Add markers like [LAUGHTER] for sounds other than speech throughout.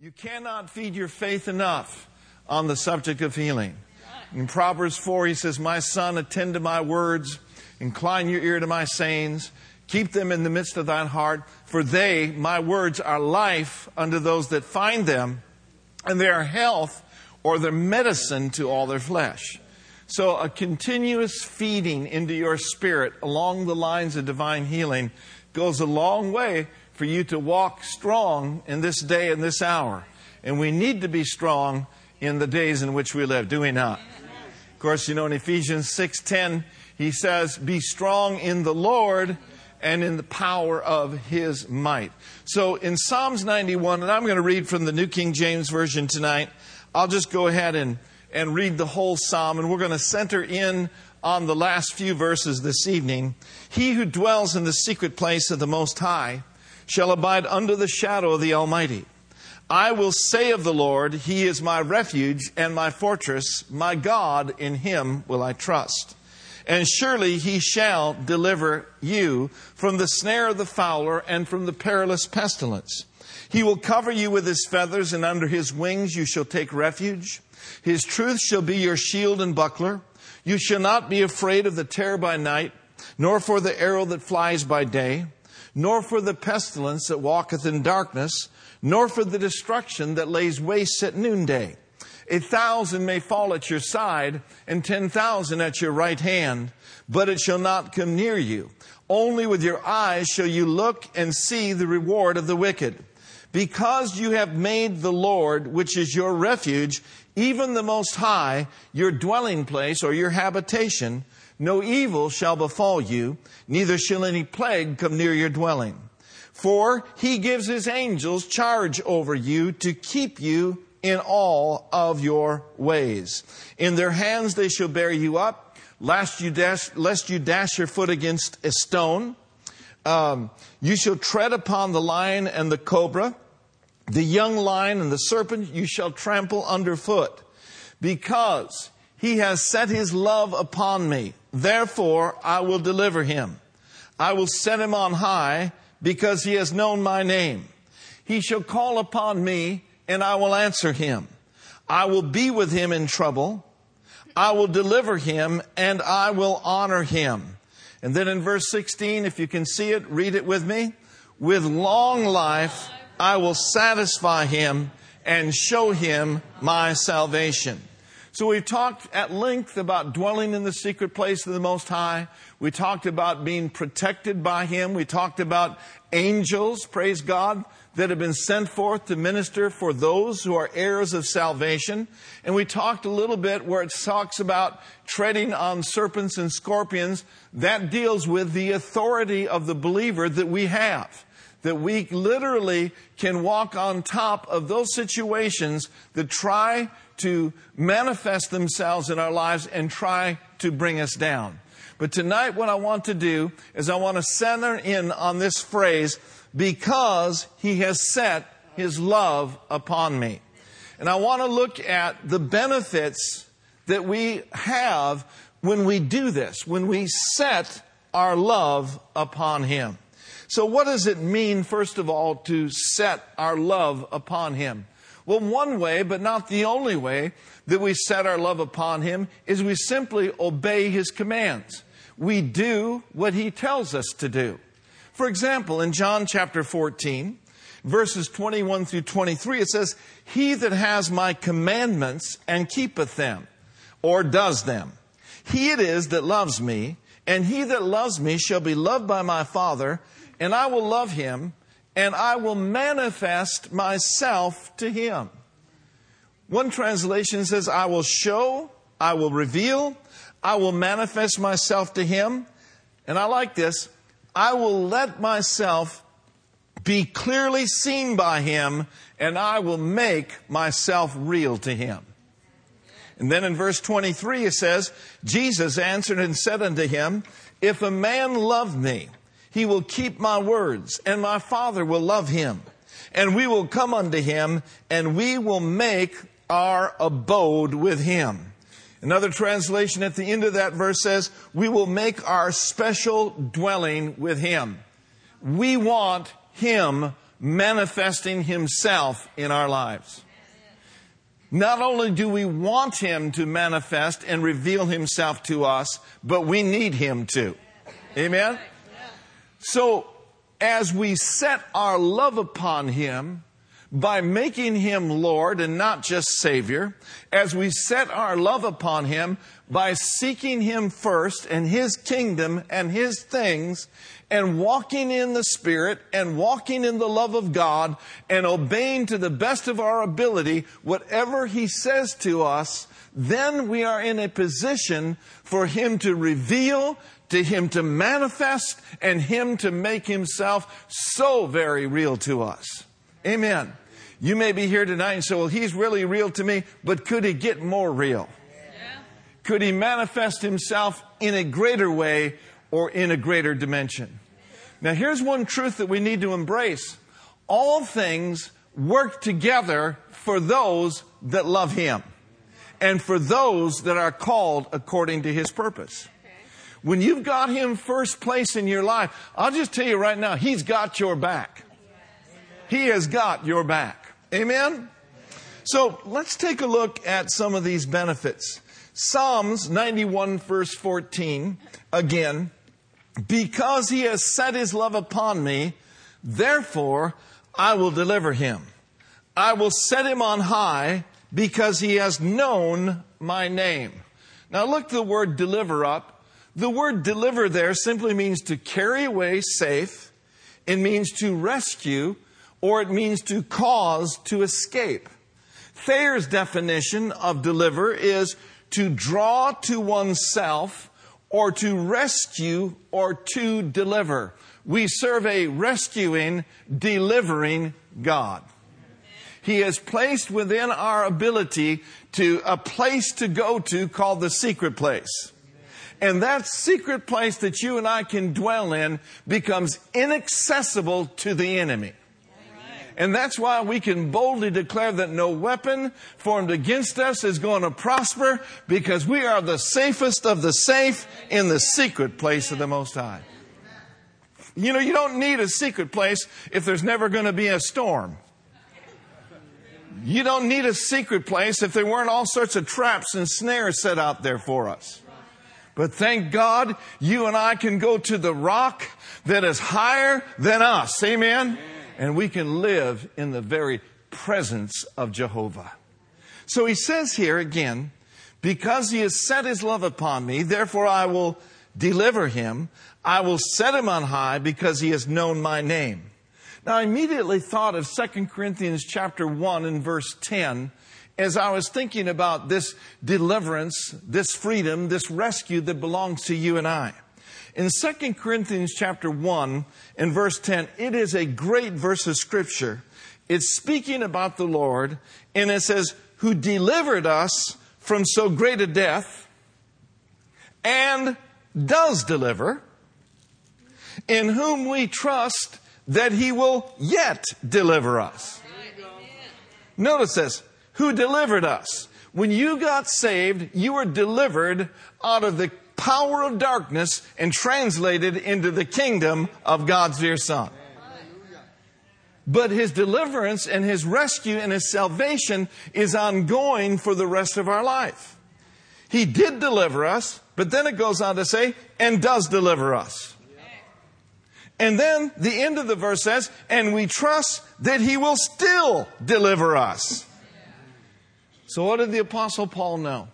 You cannot feed your faith enough on the subject of healing. In Proverbs 4, he says, My son, attend to my words, incline your ear to my sayings, keep them in the midst of thine heart, for they, my words, are life unto those that find them, and they are health or their medicine to all their flesh. So, a continuous feeding into your spirit along the lines of divine healing goes a long way for you to walk strong in this day and this hour. And we need to be strong in the days in which we live, do we not? Of course, you know in Ephesians 6:10, he says, "Be strong in the Lord and in the power of his might." So in Psalms 91, and I'm going to read from the New King James Version tonight, I'll just go ahead and, and read the whole psalm, and we're going to center in on the last few verses this evening. He who dwells in the secret place of the Most High shall abide under the shadow of the Almighty. I will say of the Lord, He is my refuge and my fortress, my God, in Him will I trust. And surely He shall deliver you from the snare of the fowler and from the perilous pestilence. He will cover you with His feathers, and under His wings you shall take refuge. His truth shall be your shield and buckler. You shall not be afraid of the terror by night, nor for the arrow that flies by day nor for the pestilence that walketh in darkness, nor for the destruction that lays waste at noonday. A thousand may fall at your side, and ten thousand at your right hand, but it shall not come near you. Only with your eyes shall you look and see the reward of the wicked. Because you have made the Lord, which is your refuge, even the Most High, your dwelling place or your habitation, no evil shall befall you, neither shall any plague come near your dwelling. For he gives his angels charge over you to keep you in all of your ways. In their hands they shall bear you up, lest you dash, lest you dash your foot against a stone. Um, you shall tread upon the lion and the cobra, the young lion and the serpent you shall trample underfoot, because he has set his love upon me. Therefore, I will deliver him. I will set him on high because he has known my name. He shall call upon me and I will answer him. I will be with him in trouble. I will deliver him and I will honor him. And then in verse 16, if you can see it, read it with me. With long life, I will satisfy him and show him my salvation. So we've talked at length about dwelling in the secret place of the Most High. We talked about being protected by Him. We talked about angels, praise God, that have been sent forth to minister for those who are heirs of salvation. And we talked a little bit where it talks about treading on serpents and scorpions. That deals with the authority of the believer that we have that we literally can walk on top of those situations that try to manifest themselves in our lives and try to bring us down. But tonight, what I want to do is I want to center in on this phrase, because he has set his love upon me. And I want to look at the benefits that we have when we do this, when we set our love upon him. So, what does it mean, first of all, to set our love upon him? Well, one way, but not the only way, that we set our love upon Him is we simply obey His commands. We do what He tells us to do. For example, in John chapter 14, verses 21 through 23, it says, He that has my commandments and keepeth them, or does them, he it is that loves me, and he that loves me shall be loved by my Father, and I will love him and I will manifest myself to him. One translation says, I will show, I will reveal, I will manifest myself to him. And I like this. I will let myself be clearly seen by him and I will make myself real to him. And then in verse 23 it says, Jesus answered and said unto him, If a man love me, he will keep my words, and my Father will love him. And we will come unto him, and we will make our abode with him. Another translation at the end of that verse says, We will make our special dwelling with him. We want him manifesting himself in our lives. Not only do we want him to manifest and reveal himself to us, but we need him to. Amen? So, as we set our love upon him, by making him Lord and not just Savior, as we set our love upon him by seeking him first and his kingdom and his things, and walking in the Spirit and walking in the love of God and obeying to the best of our ability whatever He says to us, then we are in a position for Him to reveal, to Him to manifest, and Him to make Himself so very real to us. Amen. You may be here tonight and say, well, He's really real to me, but could He get more real? Could He manifest Himself in a greater way or in a greater dimension. Now, here's one truth that we need to embrace all things work together for those that love Him and for those that are called according to His purpose. When you've got Him first place in your life, I'll just tell you right now, He's got your back. He has got your back. Amen? So let's take a look at some of these benefits. Psalms 91 verse 14, again, because he has set his love upon me, therefore I will deliver him. I will set him on high because he has known my name. Now look the word deliver up. The word deliver there simply means to carry away safe. It means to rescue or it means to cause to escape. Thayer's definition of deliver is to draw to oneself or to rescue or to deliver. We serve a rescuing, delivering God. He has placed within our ability to a place to go to called the secret place. And that secret place that you and I can dwell in becomes inaccessible to the enemy. And that's why we can boldly declare that no weapon formed against us is going to prosper because we are the safest of the safe in the secret place of the Most High. You know, you don't need a secret place if there's never going to be a storm. You don't need a secret place if there weren't all sorts of traps and snares set out there for us. But thank God you and I can go to the rock that is higher than us. Amen and we can live in the very presence of Jehovah. So he says here again, because he has set his love upon me, therefore I will deliver him. I will set him on high because he has known my name. Now I immediately thought of 2 Corinthians chapter 1 and verse 10 as I was thinking about this deliverance, this freedom, this rescue that belongs to you and I. In 2 Corinthians chapter 1 and verse 10, it is a great verse of scripture. It's speaking about the Lord, and it says, who delivered us from so great a death and does deliver, in whom we trust that he will yet deliver us. Notice this, who delivered us. When you got saved, you were delivered out of the power of darkness and translated into the kingdom of God's dear Son. But his deliverance and his rescue and his salvation is ongoing for the rest of our life. He did deliver us, but then it goes on to say, and does deliver us. And then the end of the verse says, and we trust that he will still deliver us. So what did the apostle Paul know?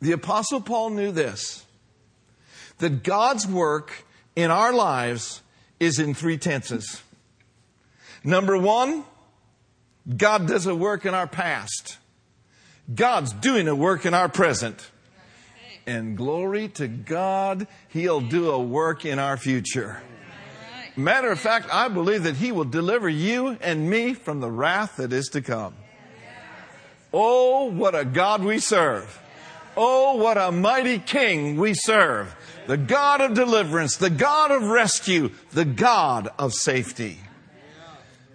The Apostle Paul knew this that God's work in our lives is in three tenses. Number one, God does a work in our past. God's doing a work in our present. And glory to God, He'll do a work in our future. Matter of fact, I believe that He will deliver you and me from the wrath that is to come. Oh, what a God we serve. Oh, what a mighty King we serve. The God of deliverance, the God of rescue, the God of safety.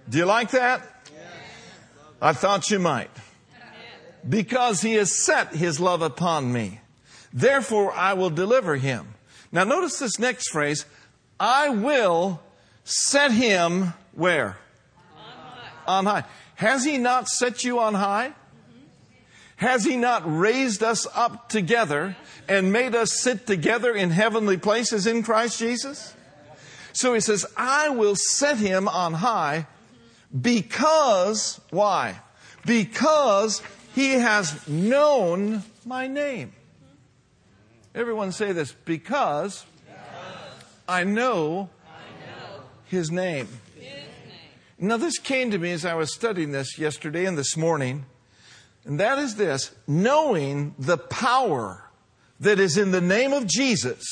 Do you like that? I thought you might. Because he has set his love upon me. Therefore I will deliver him. Now notice this next phrase. I will set him where? On high. Has he not set you on high? Has he not raised us up together and made us sit together in heavenly places in Christ Jesus? So he says, I will set him on high because, why? Because he has known my name. Everyone say this, because I know his name. Now, this came to me as I was studying this yesterday and this morning, and that is this knowing the power that is in the name of Jesus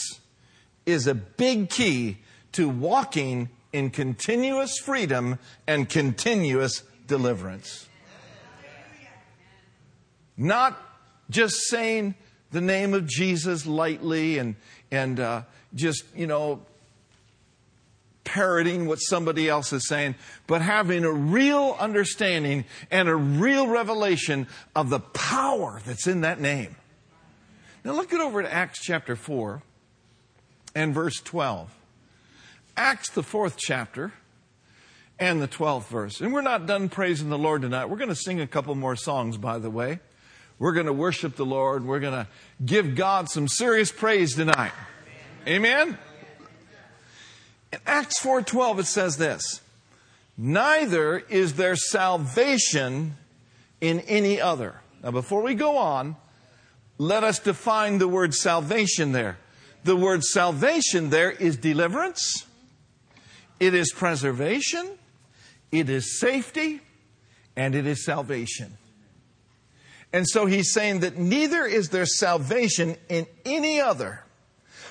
is a big key to walking in continuous freedom and continuous deliverance. Not just saying the name of Jesus lightly and, and uh, just, you know, parroting what somebody else is saying, but having a real understanding and a real revelation of the power that's in that name. Now look it over to Acts chapter 4 and verse 12. Acts, the fourth chapter, and the 12th verse. And we're not done praising the Lord tonight. We're going to sing a couple more songs, by the way. We're going to worship the Lord. We're going to give God some serious praise tonight. Amen? In Acts 4:12 it says this, "Neither is there salvation in any other." Now before we go on, let us define the word salvation there. The word salvation there is deliverance, it is preservation, it is safety, and it is salvation. And so he's saying that neither is there salvation in any other,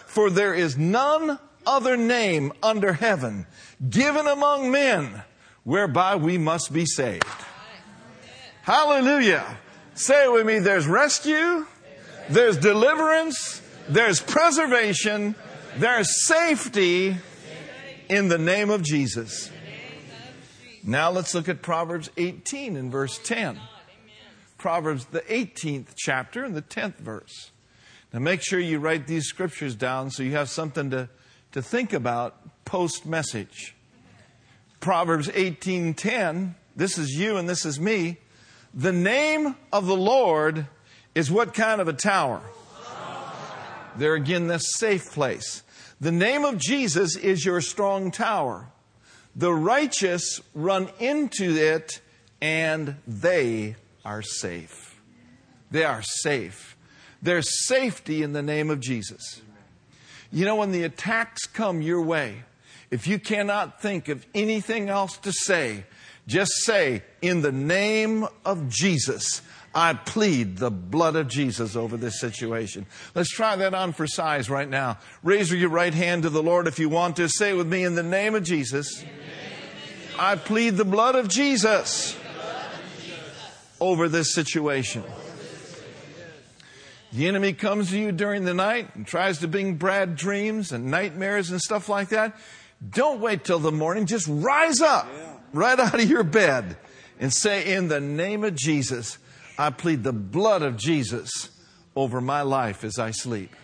for there is none other name under heaven given among men whereby we must be saved. Hallelujah. Say it with me there's rescue, there's deliverance, there's preservation, there's safety in the name of Jesus. Now let's look at Proverbs 18 and verse 10. Proverbs, the 18th chapter and the 10th verse. Now make sure you write these scriptures down so you have something to, to think about post message. Proverbs 18:10, this is you and this is me. The name of the Lord is what kind of a tower? There again, this safe place. The name of Jesus is your strong tower. The righteous run into it and they are safe. They are safe. There's safety in the name of Jesus. You know, when the attacks come your way, if you cannot think of anything else to say, just say, in the name of Jesus, I plead the blood of Jesus over this situation. Let's try that on for size right now. Raise your right hand to the Lord if you want to. Say with me, in the name of Jesus, I plead the blood of Jesus over this situation. The enemy comes to you during the night and tries to bring bad dreams and nightmares and stuff like that. Don't wait till the morning. Just rise up right out of your bed and say, In the name of Jesus, I plead the blood of Jesus over my life as I sleep.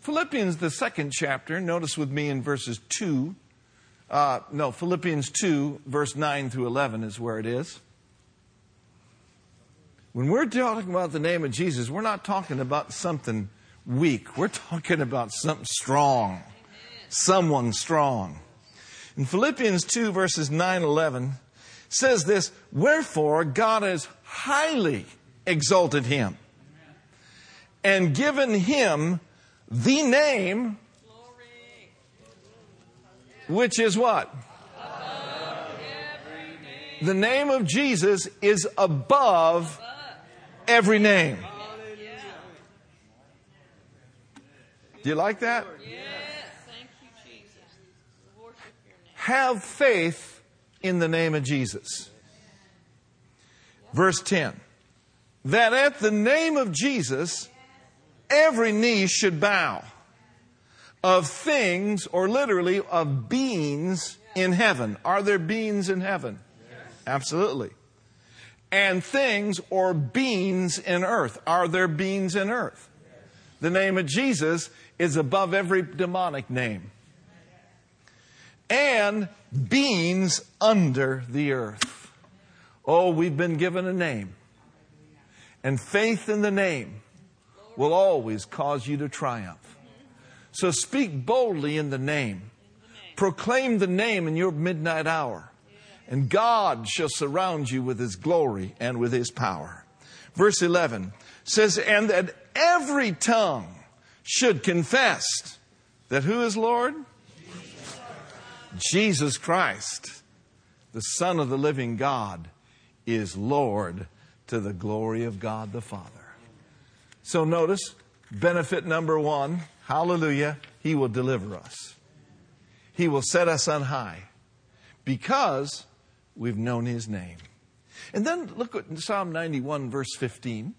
Philippians, the second chapter, notice with me in verses 2 uh, no, Philippians 2, verse 9 through 11 is where it is. When we're talking about the name of Jesus, we're not talking about something weak. We're talking about something strong. Someone strong. In Philippians 2, verses 9 11, says this Wherefore God has highly exalted him and given him the name which is what? The name of Jesus is above every name. Do you like that? Have faith in the name of Jesus. Verse 10 that at the name of Jesus, every knee should bow of things, or literally of beings in heaven. Are there beings in heaven? Absolutely. And things or beings in earth. Are there beings in earth? The name of Jesus is above every demonic name. and beings under the earth. Oh, we've been given a name. And faith in the name will always cause you to triumph. So speak boldly in the name. Proclaim the name in your midnight hour. And God shall surround you with his glory and with his power. Verse 11 says, And that every tongue should confess that who is Lord? Jesus Christ, the Son of the living God, is Lord to the glory of God the Father. So notice, benefit number one, hallelujah, He will deliver us. He will set us on high because we've known His name. And then look at Psalm 91, verse 15.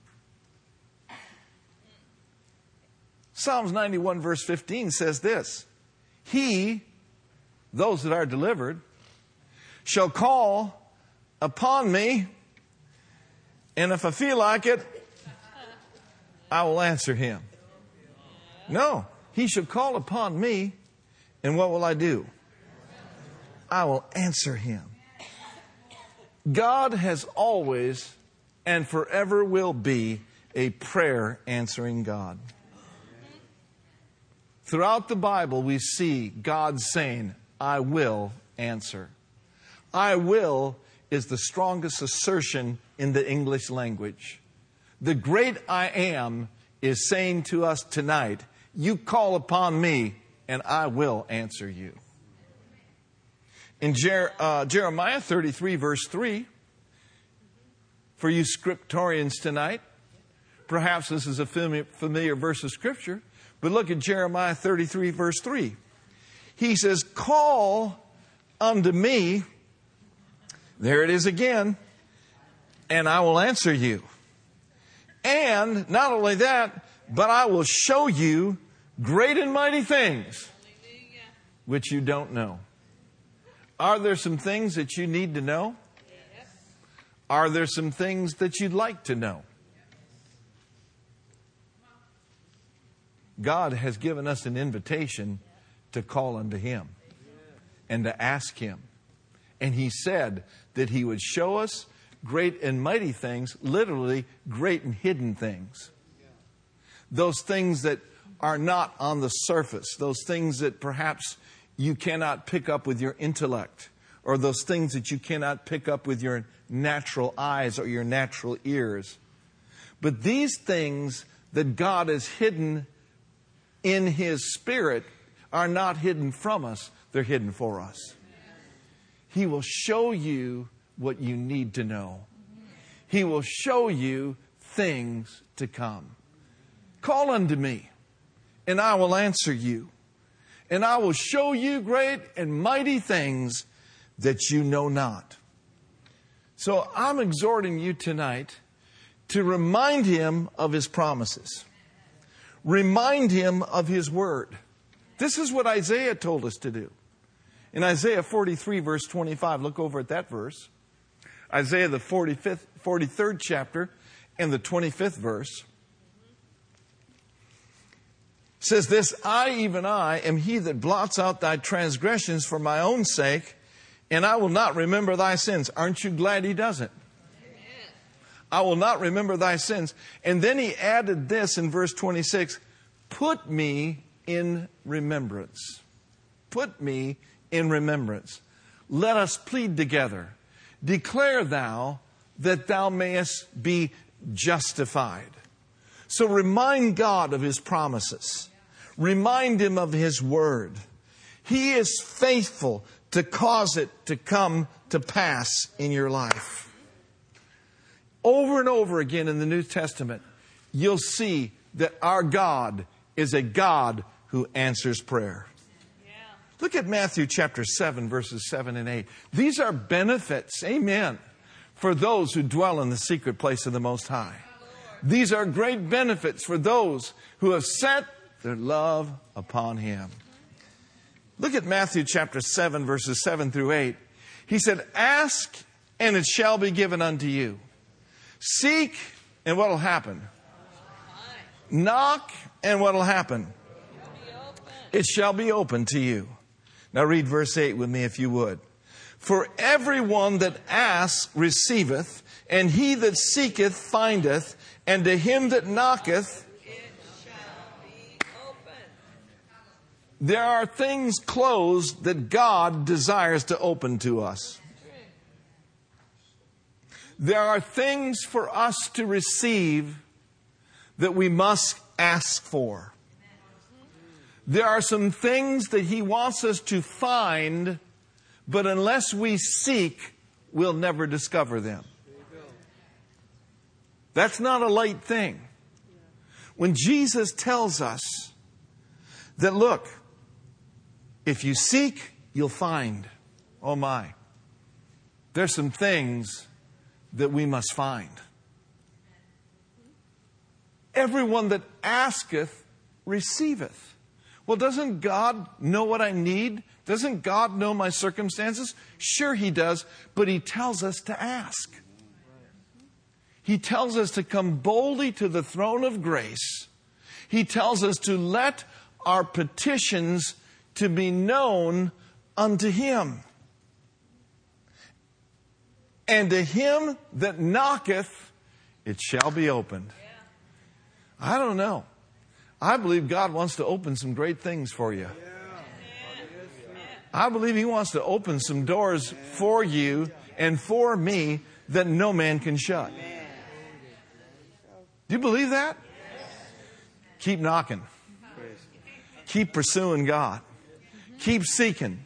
Psalms 91, verse 15 says this He, those that are delivered, shall call upon me, and if I feel like it, I will answer him. No, he shall call upon me, and what will I do? I will answer him. God has always and forever will be a prayer answering God. Throughout the Bible, we see God saying, I will answer. I will is the strongest assertion in the English language. The great I am is saying to us tonight, You call upon me, and I will answer you. In Jer- uh, Jeremiah 33, verse 3, for you scriptorians tonight, perhaps this is a familiar, familiar verse of Scripture. But look at Jeremiah 33, verse 3. He says, Call unto me, there it is again, and I will answer you. And not only that, but I will show you great and mighty things which you don't know. Are there some things that you need to know? Are there some things that you'd like to know? God has given us an invitation to call unto Him and to ask Him. And He said that He would show us great and mighty things, literally great and hidden things. Those things that are not on the surface, those things that perhaps you cannot pick up with your intellect, or those things that you cannot pick up with your natural eyes or your natural ears. But these things that God has hidden in His Spirit are not hidden from us, they're hidden for us. He will show you what you need to know, He will show you things to come. Call unto me, and I will answer you, and I will show you great and mighty things that you know not. So I'm exhorting you tonight to remind him of his promises. Remind him of his word. This is what Isaiah told us to do. In Isaiah 43, verse 25, look over at that verse. Isaiah, the 45th, 43rd chapter, and the 25th verse says this I, even I, am he that blots out thy transgressions for my own sake, and I will not remember thy sins. Aren't you glad he doesn't? I will not remember thy sins. And then he added this in verse 26 Put me in remembrance. Put me in remembrance. Let us plead together. Declare thou that thou mayest be justified. So remind God of his promises. Remind him of his word. He is faithful to cause it to come to pass in your life. Over and over again in the New Testament, you'll see that our God is a God who answers prayer. Look at Matthew chapter 7, verses 7 and 8. These are benefits, amen, for those who dwell in the secret place of the Most High. These are great benefits for those who have set their love upon Him. Look at Matthew chapter 7, verses 7 through 8. He said, Ask, and it shall be given unto you. Seek, and what will happen? Knock, and what will happen? It shall be open to you. Now read verse 8 with me if you would. For everyone that asks receiveth, and he that seeketh findeth, and to him that knocketh, there are things closed that God desires to open to us. There are things for us to receive that we must ask for. There are some things that He wants us to find, but unless we seek, we'll never discover them. That's not a light thing. When Jesus tells us that, look, if you seek, you'll find. Oh my. There's some things that we must find. Everyone that asketh receiveth. Well, doesn't God know what I need? Doesn't God know my circumstances? Sure, He does, but He tells us to ask. He tells us to come boldly to the throne of grace. He tells us to let our petitions to be known unto Him. And to him that knocketh, it shall be opened. I don't know. I believe God wants to open some great things for you. I believe He wants to open some doors for you and for me that no man can shut. Do you believe that? Keep knocking. Keep pursuing God. Keep seeking.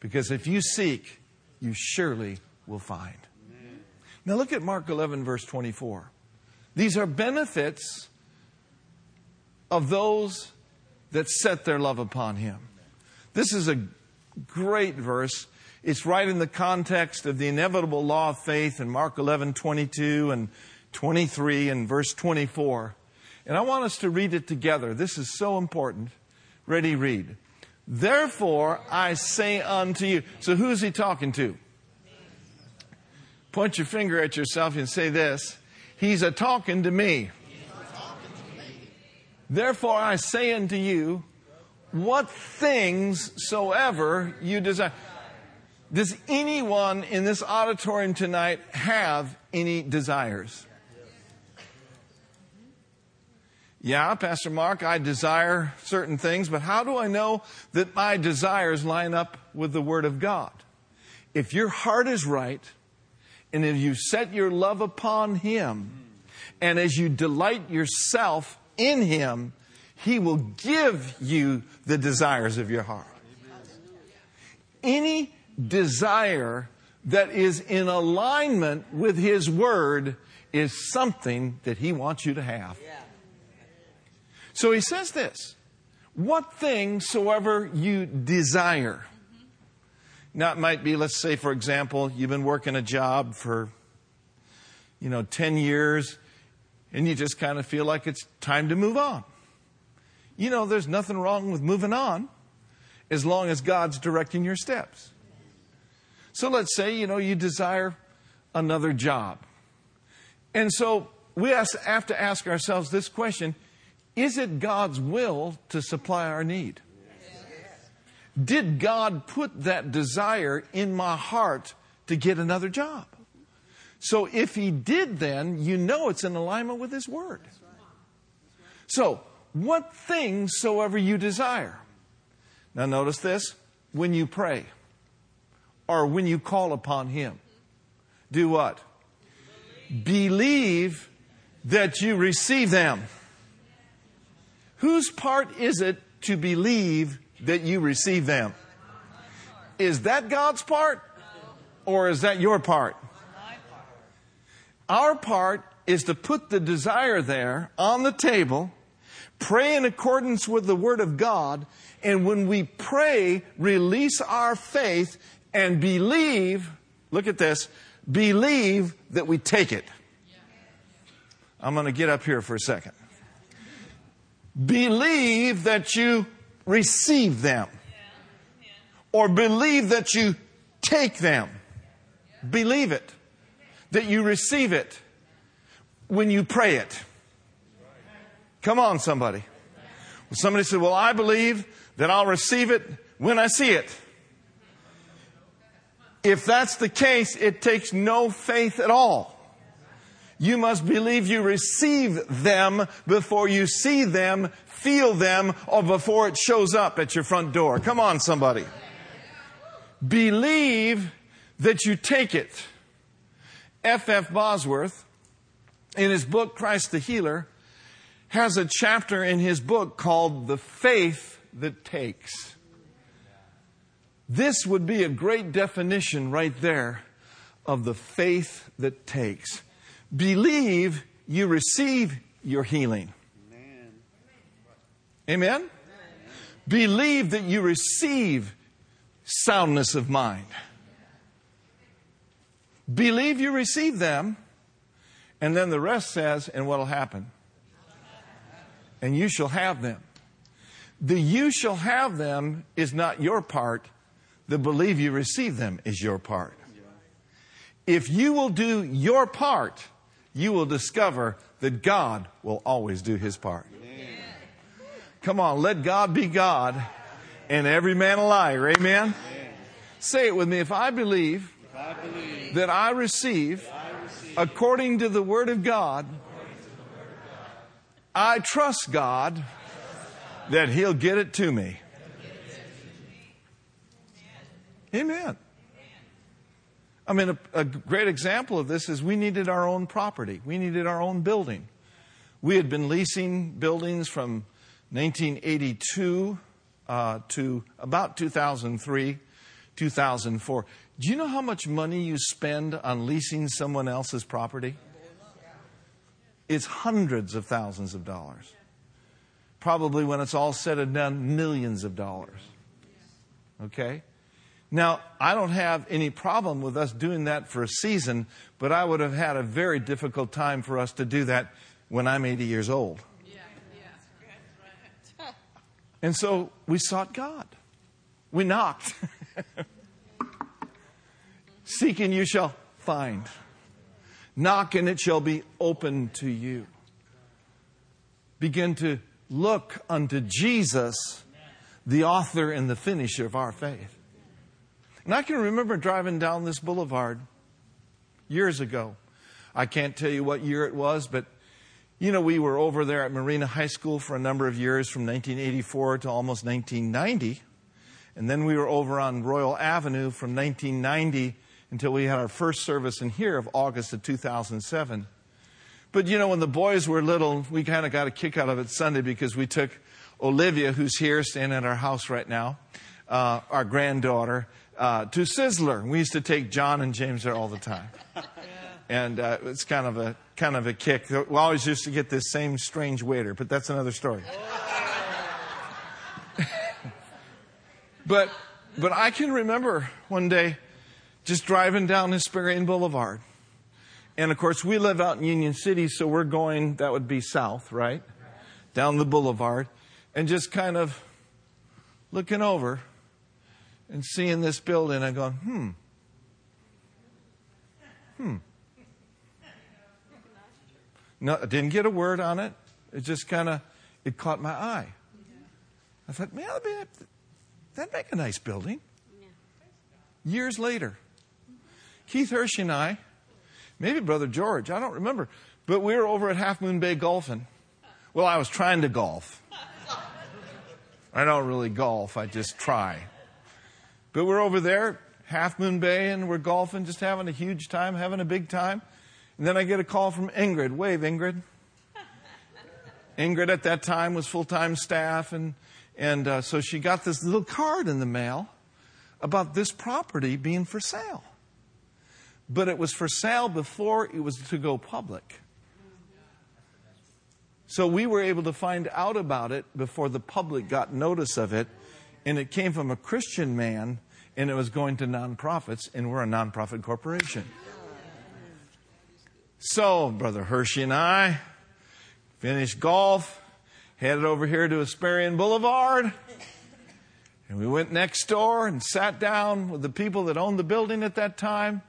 Because if you seek, you surely will find. Now look at Mark 11, verse 24. These are benefits of those that set their love upon Him. This is a great verse. It's right in the context of the inevitable law of faith in Mark 11, 22 and 23 and verse 24. And I want us to read it together. This is so important. Ready, read. Therefore I say unto you. So who's he talking to? Point your finger at yourself and say this He's a talking to me. Therefore I say unto you, what things soever you desire. Does anyone in this auditorium tonight have any desires? Yeah, Pastor Mark, I desire certain things, but how do I know that my desires line up with the Word of God? If your heart is right, and if you set your love upon Him, and as you delight yourself in Him, He will give you the desires of your heart. Any desire that is in alignment with His Word is something that He wants you to have. So He says this What things soever you desire. Now, it might be, let's say, for example, you've been working a job for, you know, 10 years, and you just kind of feel like it's time to move on. You know, there's nothing wrong with moving on as long as God's directing your steps. So let's say, you know, you desire another job. And so we have to ask ourselves this question Is it God's will to supply our need? Did God put that desire in my heart to get another job? So if He did, then you know it's in alignment with His Word. So, what things soever you desire. Now, notice this when you pray or when you call upon Him, do what? Believe that you receive them. Whose part is it to believe that you receive them. Is that God's part or is that your part? Our part is to put the desire there on the table, pray in accordance with the Word of God, and when we pray, release our faith and believe, look at this, believe that we take it. I'm going to get up here for a second. Believe that you receive them or believe that you take them. Believe it, that you receive it when you pray it. Come on, somebody. Somebody said, Well, I believe that I'll receive it when I see it. If that's the case, it takes no faith at all. You must believe you receive them before you see them, feel them, or before it shows up at your front door. Come on, somebody. Believe that you take it. F. F. Bosworth, in his book, Christ the Healer, has a chapter in his book called The Faith That Takes. This would be a great definition right there of the faith that takes. Believe you receive your healing. Amen. Amen? Believe that you receive soundness of mind. Believe you receive them, and then the rest says, and what will happen? And you shall have them. The you shall have them is not your part, the believe you receive them is your part. If you will do your part, you will discover that God will always do his part. Come on, let God be God and every man a liar. Amen? Say it with me. If I believe, that I receive, according to the Word of God, I trust God that He'll get it to me. Amen. I mean, a, a, great example of this is we needed our own property. We needed our own building. We had been leasing buildings from 1982 uh, to about 2003, 2004. Do you know how much money you spend on leasing someone else's property? It's hundreds of thousands of dollars. Probably when it's all said and done, millions of dollars. Okay? Now, I don't have any problem with us doing that for a season, but I would have had a very difficult time for us to do that when I'm 80 years old. And so we sought God. We knocked. [LAUGHS] Seek and you shall find. Knock and it shall be open to you. Begin to look unto Jesus, the author and the finisher of our faith. And I can remember driving down this boulevard years ago. I can't tell you what year it was, but you know, we were over there at Marina High School for a number of years from 1984 to almost 1990. And then we were over on Royal Avenue from 1990 until we had our first service in here of August of 2007. But you know, when the boys were little, we kind of got a kick out of it Sunday because we took Olivia, who's here, staying at our house right now, uh, our granddaughter, uh, to Sizzler. We used to take John and James there all the time. And uh, it's kind of a kind of a kick. We always used to get this same strange waiter, but that's another story. [LAUGHS] but but I can remember one day just driving down Hesperian Boulevard. And of course, we live out in Union City, so we're going, that would be south, right? Down the boulevard. And just kind of looking over and seeing this building and going, hmm, hmm. No, I didn't get a word on it. It just kind of, it caught my eye. I thought, man, that'd, be, that'd make a nice building. Years later, Keith Hershey and I, maybe Brother George, I don't remember, but we were over at Half Moon Bay golfing. Well, I was trying to golf. I don't really golf, I just try. But we're over there, Half Moon Bay, and we're golfing, just having a huge time, having a big time. And then I get a call from Ingrid. Wave, Ingrid. [LAUGHS] Ingrid at that time was full time staff, and, and uh, so she got this little card in the mail about this property being for sale. But it was for sale before it was to go public. So we were able to find out about it before the public got notice of it, and it came from a Christian man, and it was going to nonprofits, and we're a nonprofit corporation. So, Brother Hershey and I finished golf, headed over here to Hesperian Boulevard, and we went next door and sat down with the people that owned the building at that time,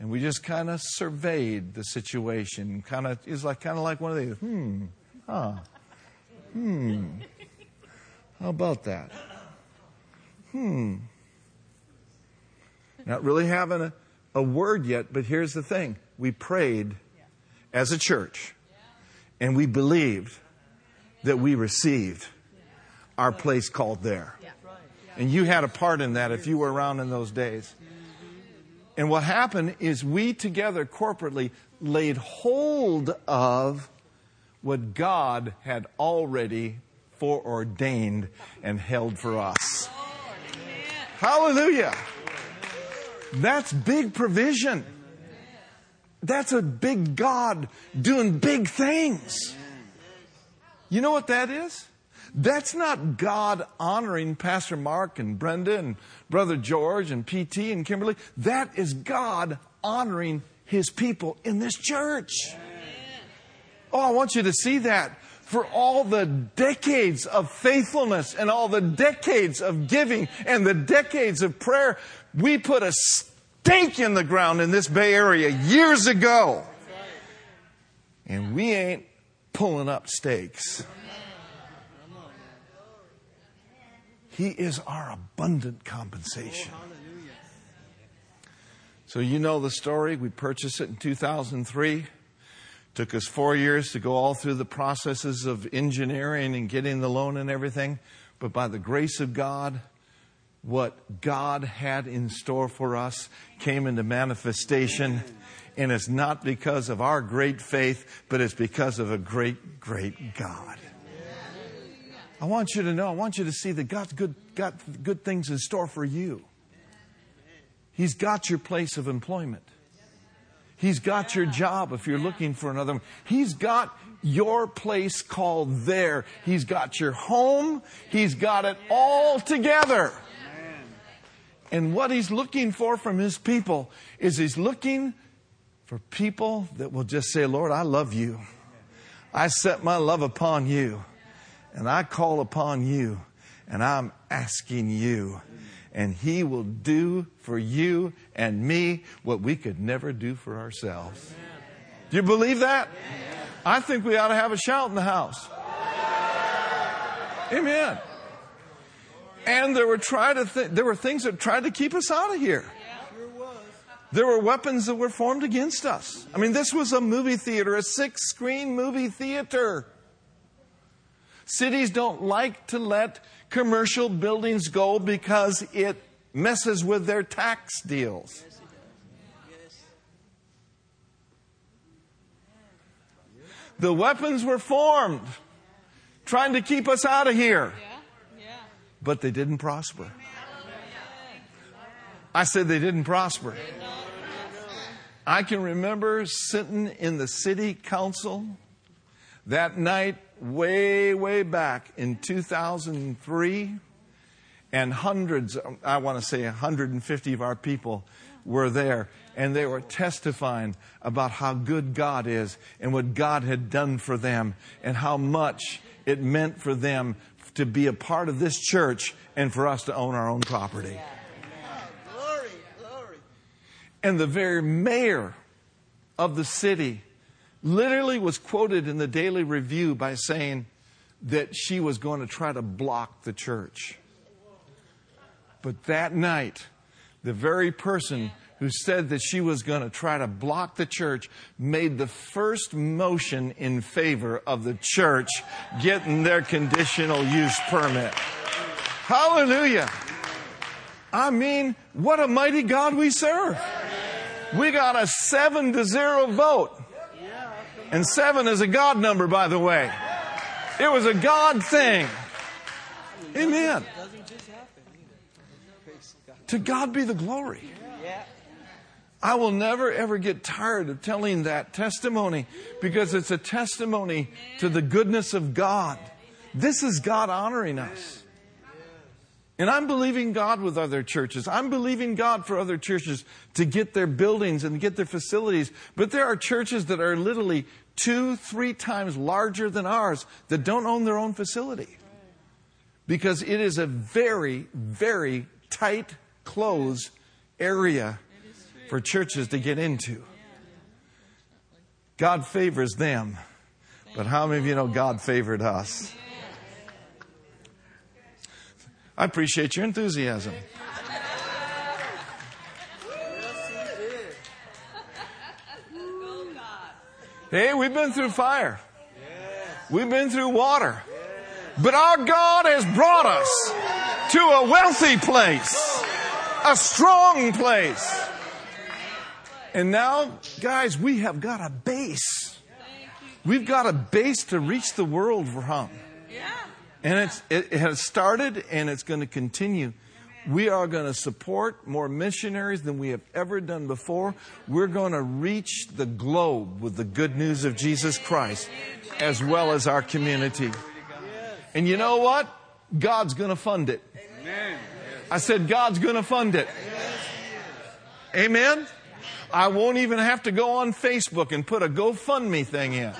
and we just kind of surveyed the situation. Kind of, it was like kind of like one of these, hmm, huh, hmm, how about that? Hmm. Not really having a, a word yet, but here's the thing. We prayed as a church and we believed that we received our place called there. And you had a part in that if you were around in those days. And what happened is we together corporately laid hold of what God had already foreordained and held for us. Hallelujah. That's big provision. That's a big God doing big things. You know what that is? That's not God honoring Pastor Mark and Brenda and Brother George and PT and Kimberly. That is God honoring his people in this church. Oh, I want you to see that for all the decades of faithfulness and all the decades of giving and the decades of prayer. We put a stake in the ground in this Bay Area years ago. And we ain't pulling up stakes. He is our abundant compensation. So, you know the story. We purchased it in 2003. Took us four years to go all through the processes of engineering and getting the loan and everything. But by the grace of God, what God had in store for us came into manifestation. And it's not because of our great faith, but it's because of a great, great God. I want you to know, I want you to see that God's good, got good things in store for you. He's got your place of employment. He's got your job if you're looking for another one. He's got your place called there. He's got your home. He's got it all together. And what he's looking for from his people is he's looking for people that will just say, Lord, I love you. I set my love upon you. And I call upon you. And I'm asking you and He will do for you and me what we could never do for ourselves. Do you believe that? I think we ought to have a shout in the house. Amen. And there were try to th- there were things that tried to keep us out of here. There were weapons that were formed against us. I mean, this was a movie theater, a six screen movie theater. Cities don't like to let commercial buildings go because it messes with their tax deals. The weapons were formed trying to keep us out of here, but they didn't prosper. I said they didn't prosper. I can remember sitting in the city council that night way, way back in 2003, and hundreds, I want to say 150 of our people were there, and they were testifying about how good God is and what God had done for them, and how much it meant for them to be a part of this church and for us to own our own property. Glory, glory. And the very mayor of the city literally was quoted in the Daily Review by saying that she was going to try to block the church. But that night, the very person who said that she was going to try to block the church made the first motion in favor of the church getting their conditional use permit. Hallelujah. I mean, what a mighty God we serve. We got a seven to zero vote. And seven is a God number, by the way. It was a God thing. Amen. To God be the glory. I will never ever get tired of telling that testimony because it's a testimony to the goodness of God. This is God honoring us. And I'm believing God with other churches. I'm believing God for other churches to get their buildings and get their facilities. But there are churches that are literally two, three times larger than ours that don't own their own facility. Because it is a very, very tight, closed area for churches to get into. God favors them. But how many of you know God favored us? I appreciate your enthusiasm. Hey, we've been through fire. We've been through water. But our God has brought us to a wealthy place, a strong place. And now, guys, we have got a base. We've got a base to reach the world from. And it's, it has started and it's going to continue. We are going to support more missionaries than we have ever done before. We're going to reach the globe with the good news of Jesus Christ as well as our community. And you know what? God's going to fund it. I said, God's going to fund it. Amen? I won't even have to go on Facebook and put a GoFundMe thing in.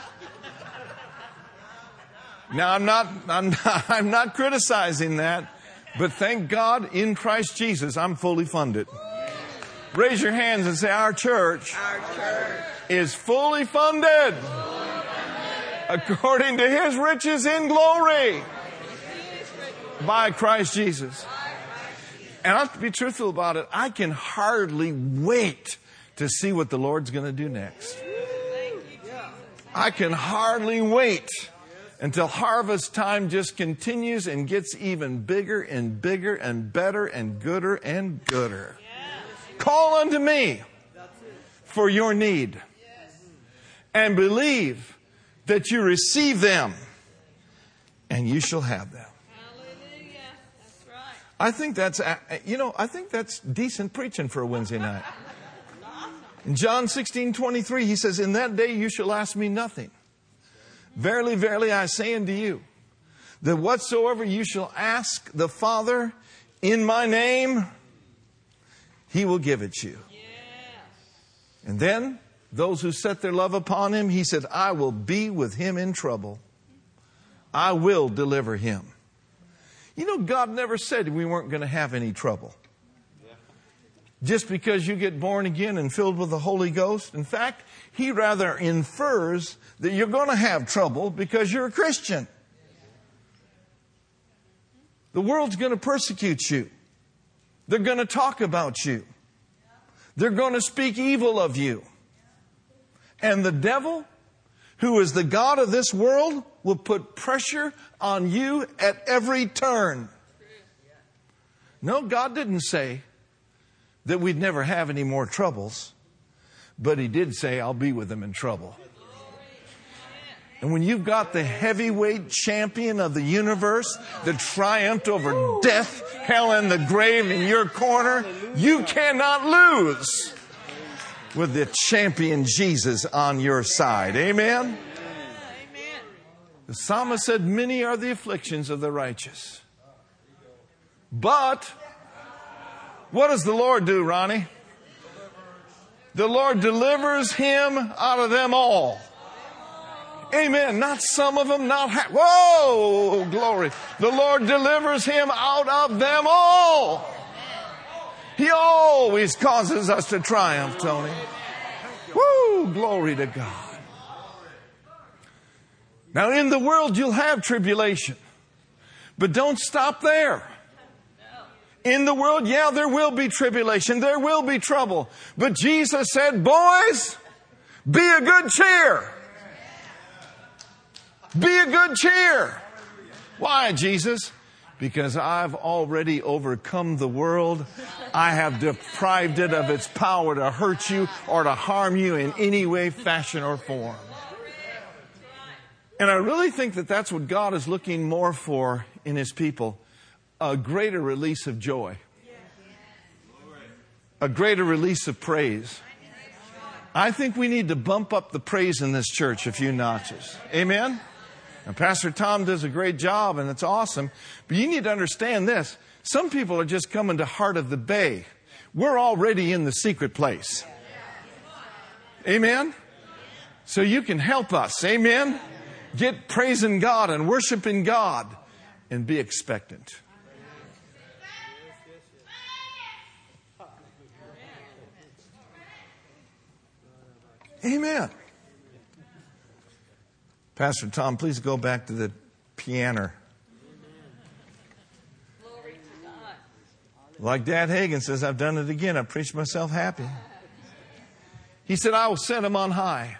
Now, I'm not, I'm not, [LAUGHS] I'm not criticizing that, but thank God in Christ Jesus, I'm fully funded. Raise your hands and say, Our church, Our church is fully funded according to his riches in glory by Christ Jesus. And I have to be truthful about it. I can hardly wait to see what the Lord's going to do next. I can hardly wait until harvest time just continues and gets even bigger and bigger and better and gooder and gooder. Call unto me for your need and believe that you receive them and you shall have them. Hallelujah. That's right. I think that's, uh, you know, I think that's decent preaching for a Wednesday night. [LAUGHS] In John 16, 23, he says, In that day you shall ask me nothing. Verily, verily, I say unto you, that whatsoever you shall ask the Father in my name, he will give it you. And then, those who set their love upon him, he said, I will be with him in trouble. I will deliver him. You know, God never said we weren't going to have any trouble. Just because you get born again and filled with the Holy Ghost. In fact, He rather infers that you're going to have trouble because you're a Christian. The world's going to persecute you. They're going to talk about you. They're going to speak evil of you. And the devil, who is the God of this world, will put pressure on you at every turn. No, God didn't say that we'd never have any more troubles, but He did say, I'll be with them in trouble. And when you've got the heavyweight champion of the universe that triumphed over death, hell, and the grave in your corner, you cannot lose with the champion Jesus on your side. Amen? The psalmist said, Many are the afflictions of the righteous. But what does the Lord do, Ronnie? The Lord delivers him out of them all. Amen. Not some of them, not. Whoa, glory. The Lord delivers him out of them all. He always causes us to triumph, Tony. Woo, glory to God. Now, in the world, you'll have tribulation, but don't stop there. In the world, yeah, there will be tribulation, there will be trouble. But Jesus said, Boys, be a good cheer. Be a good cheer. Why, Jesus? Because I've already overcome the world. I have deprived it of its power to hurt you or to harm you in any way, fashion, or form. And I really think that that's what God is looking more for in His people a greater release of joy, a greater release of praise. I think we need to bump up the praise in this church a few notches. Amen? And Pastor Tom does a great job, and it's awesome. But you need to understand this. Some people are just coming to Heart of the Bay. We're already in the secret place. Amen? So you can help us. Amen? Get praising God and worshiping God and be expectant. Amen. Pastor Tom, please go back to the piano. Like Dad Hagin says, I've done it again. I preached myself happy. He said, I will send him on high.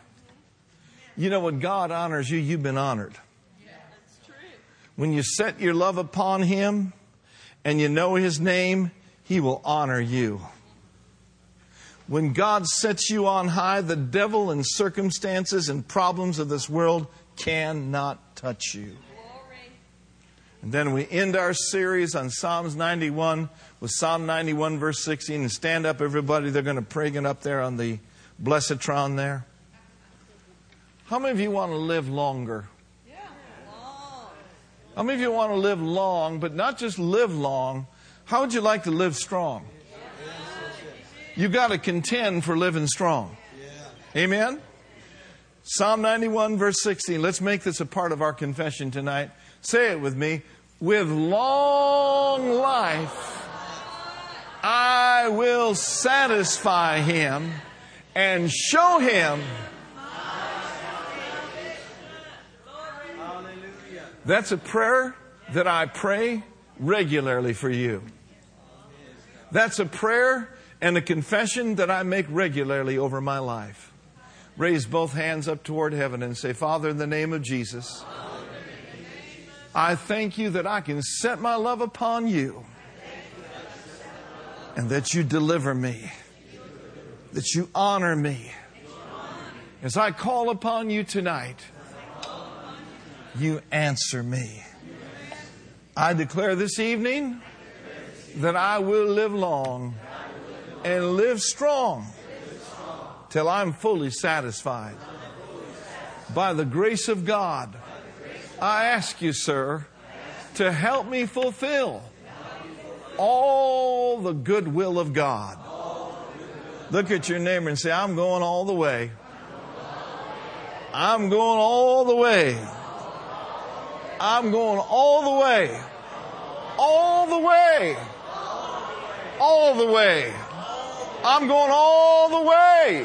You know, when God honors you, you've been honored. That's true. When you set your love upon him and you know his name, he will honor you. When God sets you on high, the devil and circumstances and problems of this world cannot touch you. And then we end our series on Psalms 91 with Psalm 91, verse 16. And stand up, everybody. They're going to pray it up there on the Blessatron there. How many of you want to live longer? How many of you want to live long, but not just live long? How would you like to live strong? You got to contend for living strong. Amen? Psalm 91, verse 16. Let's make this a part of our confession tonight. Say it with me. With long life, I will satisfy him and show him. That's a prayer that I pray regularly for you. That's a prayer and a confession that I make regularly over my life. Raise both hands up toward heaven and say, Father, in the name of Jesus, I thank you that I can set my love upon you and that you deliver me, that you honor me. As I call upon you tonight, you answer me. I declare this evening that I will live long and live strong till I'm fully satisfied. By the grace of God, I ask you, sir, to help me fulfill all the goodwill of God. Look at your neighbor and say, I'm going all the way. I'm going all the way. I'm going all the way. All the way. All the way. I'm going all the way.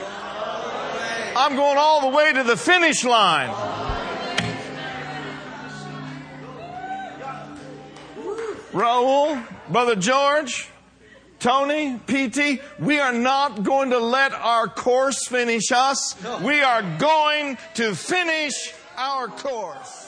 I'm going all the way to the finish line. Raul, Brother George, Tony, PT, we are not going to let our course finish us. We are going to finish our course.